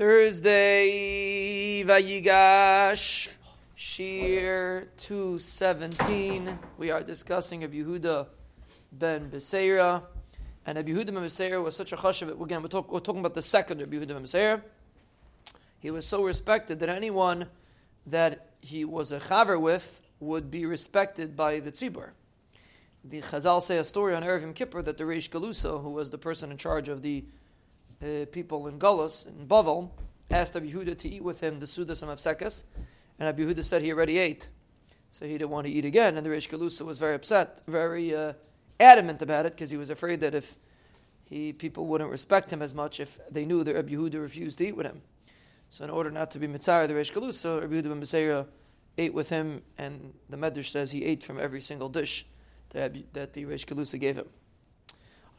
Thursday, Vayigash, Shir 217. We are discussing Rabbi Yehuda ben Beseira. And Rabbi Yehuda ben Beseira was such a chashav. Again, we're, talk, we're talking about the second Rabbi Yehuda ben Beseira. He was so respected that anyone that he was a chaver with would be respected by the tzibur. The Chazal say a story on Erev Kippur that the Reish Galusa, who was the person in charge of the uh, people in Gullus, in Bavel, asked Abu Yehuda to eat with him the Sudas and Mafsekas, and Abu Yehuda said he already ate, so he didn't want to eat again. And the Reish Galusa was very upset, very uh, adamant about it, because he was afraid that if he people wouldn't respect him as much if they knew that Abu Yehuda refused to eat with him. So in order not to be mitzvah the Reish Galusa, Abu Yehuda ben Beseira ate with him, and the Medrash says he ate from every single dish that, that the Reish Galusa gave him.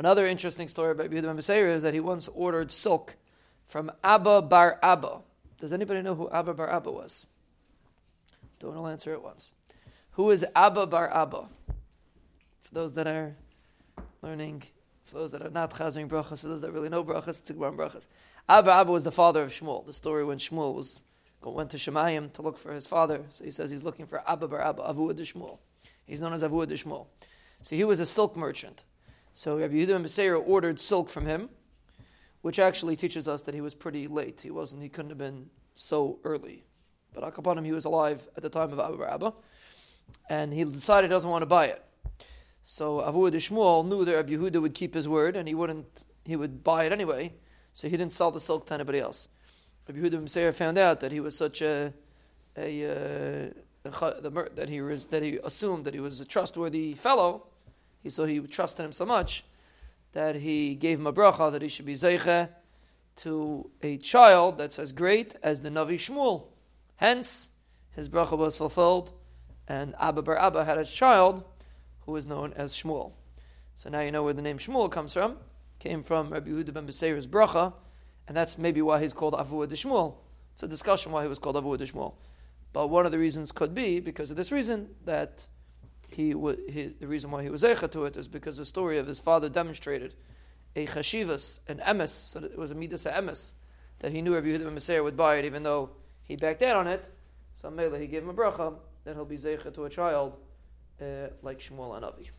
Another interesting story about Yehuda ben Beseira is that he once ordered silk from Abba bar Abba. Does anybody know who Abba bar Abba was? Don't all answer at once. Who is Abba bar Abba? For those that are learning, for those that are not chazing brachas, for those that really know brachas, tzigbar brachas. Abba Abba was the father of Shmuel. The story when Shmuel was went to Shemayim to look for his father. So he says he's looking for Abba bar Abba, Avua de Shmuel. He's known as Avua de Shmuel. So he was a silk merchant. So Rabbi Yehuda ben ordered silk from him, which actually teaches us that he was pretty late. He wasn't. He couldn't have been so early. But Akapanim, he was alive at the time of Abba Abba, and he decided he doesn't want to buy it. So Avu Shmuel knew that Rabbi Yehuda would keep his word, and he wouldn't. He would buy it anyway. So he didn't sell the silk to anybody else. Rabbi Yehuda ben found out that he was such a a, uh, a, that he was, that he assumed that he was a trustworthy fellow he, so he trusted him so much that he gave him a bracha that he should be zeiche to a child that's as great as the Navi Shmuel. Hence, his bracha was fulfilled, and Abba Bar Abba had a child who is known as Shmuel. So now you know where the name Shmuel comes from. Came from Rabbi Yehuda ben Beseira's bracha, and that's maybe why he's called Avua de Shmuel. It's a discussion why he was called Avua de Shmuel. But one of the reasons could be because of this reason that he, he, the reason why he was eicha to it is because the story of his father demonstrated a chashivas, an emes, so it was a midas emes, that he knew Yehuda ben Meseir would buy it even though he backed out on it. So Mela, he gave him a bracha that he'll be zeicha to a child uh, like Shmuel HaNavi.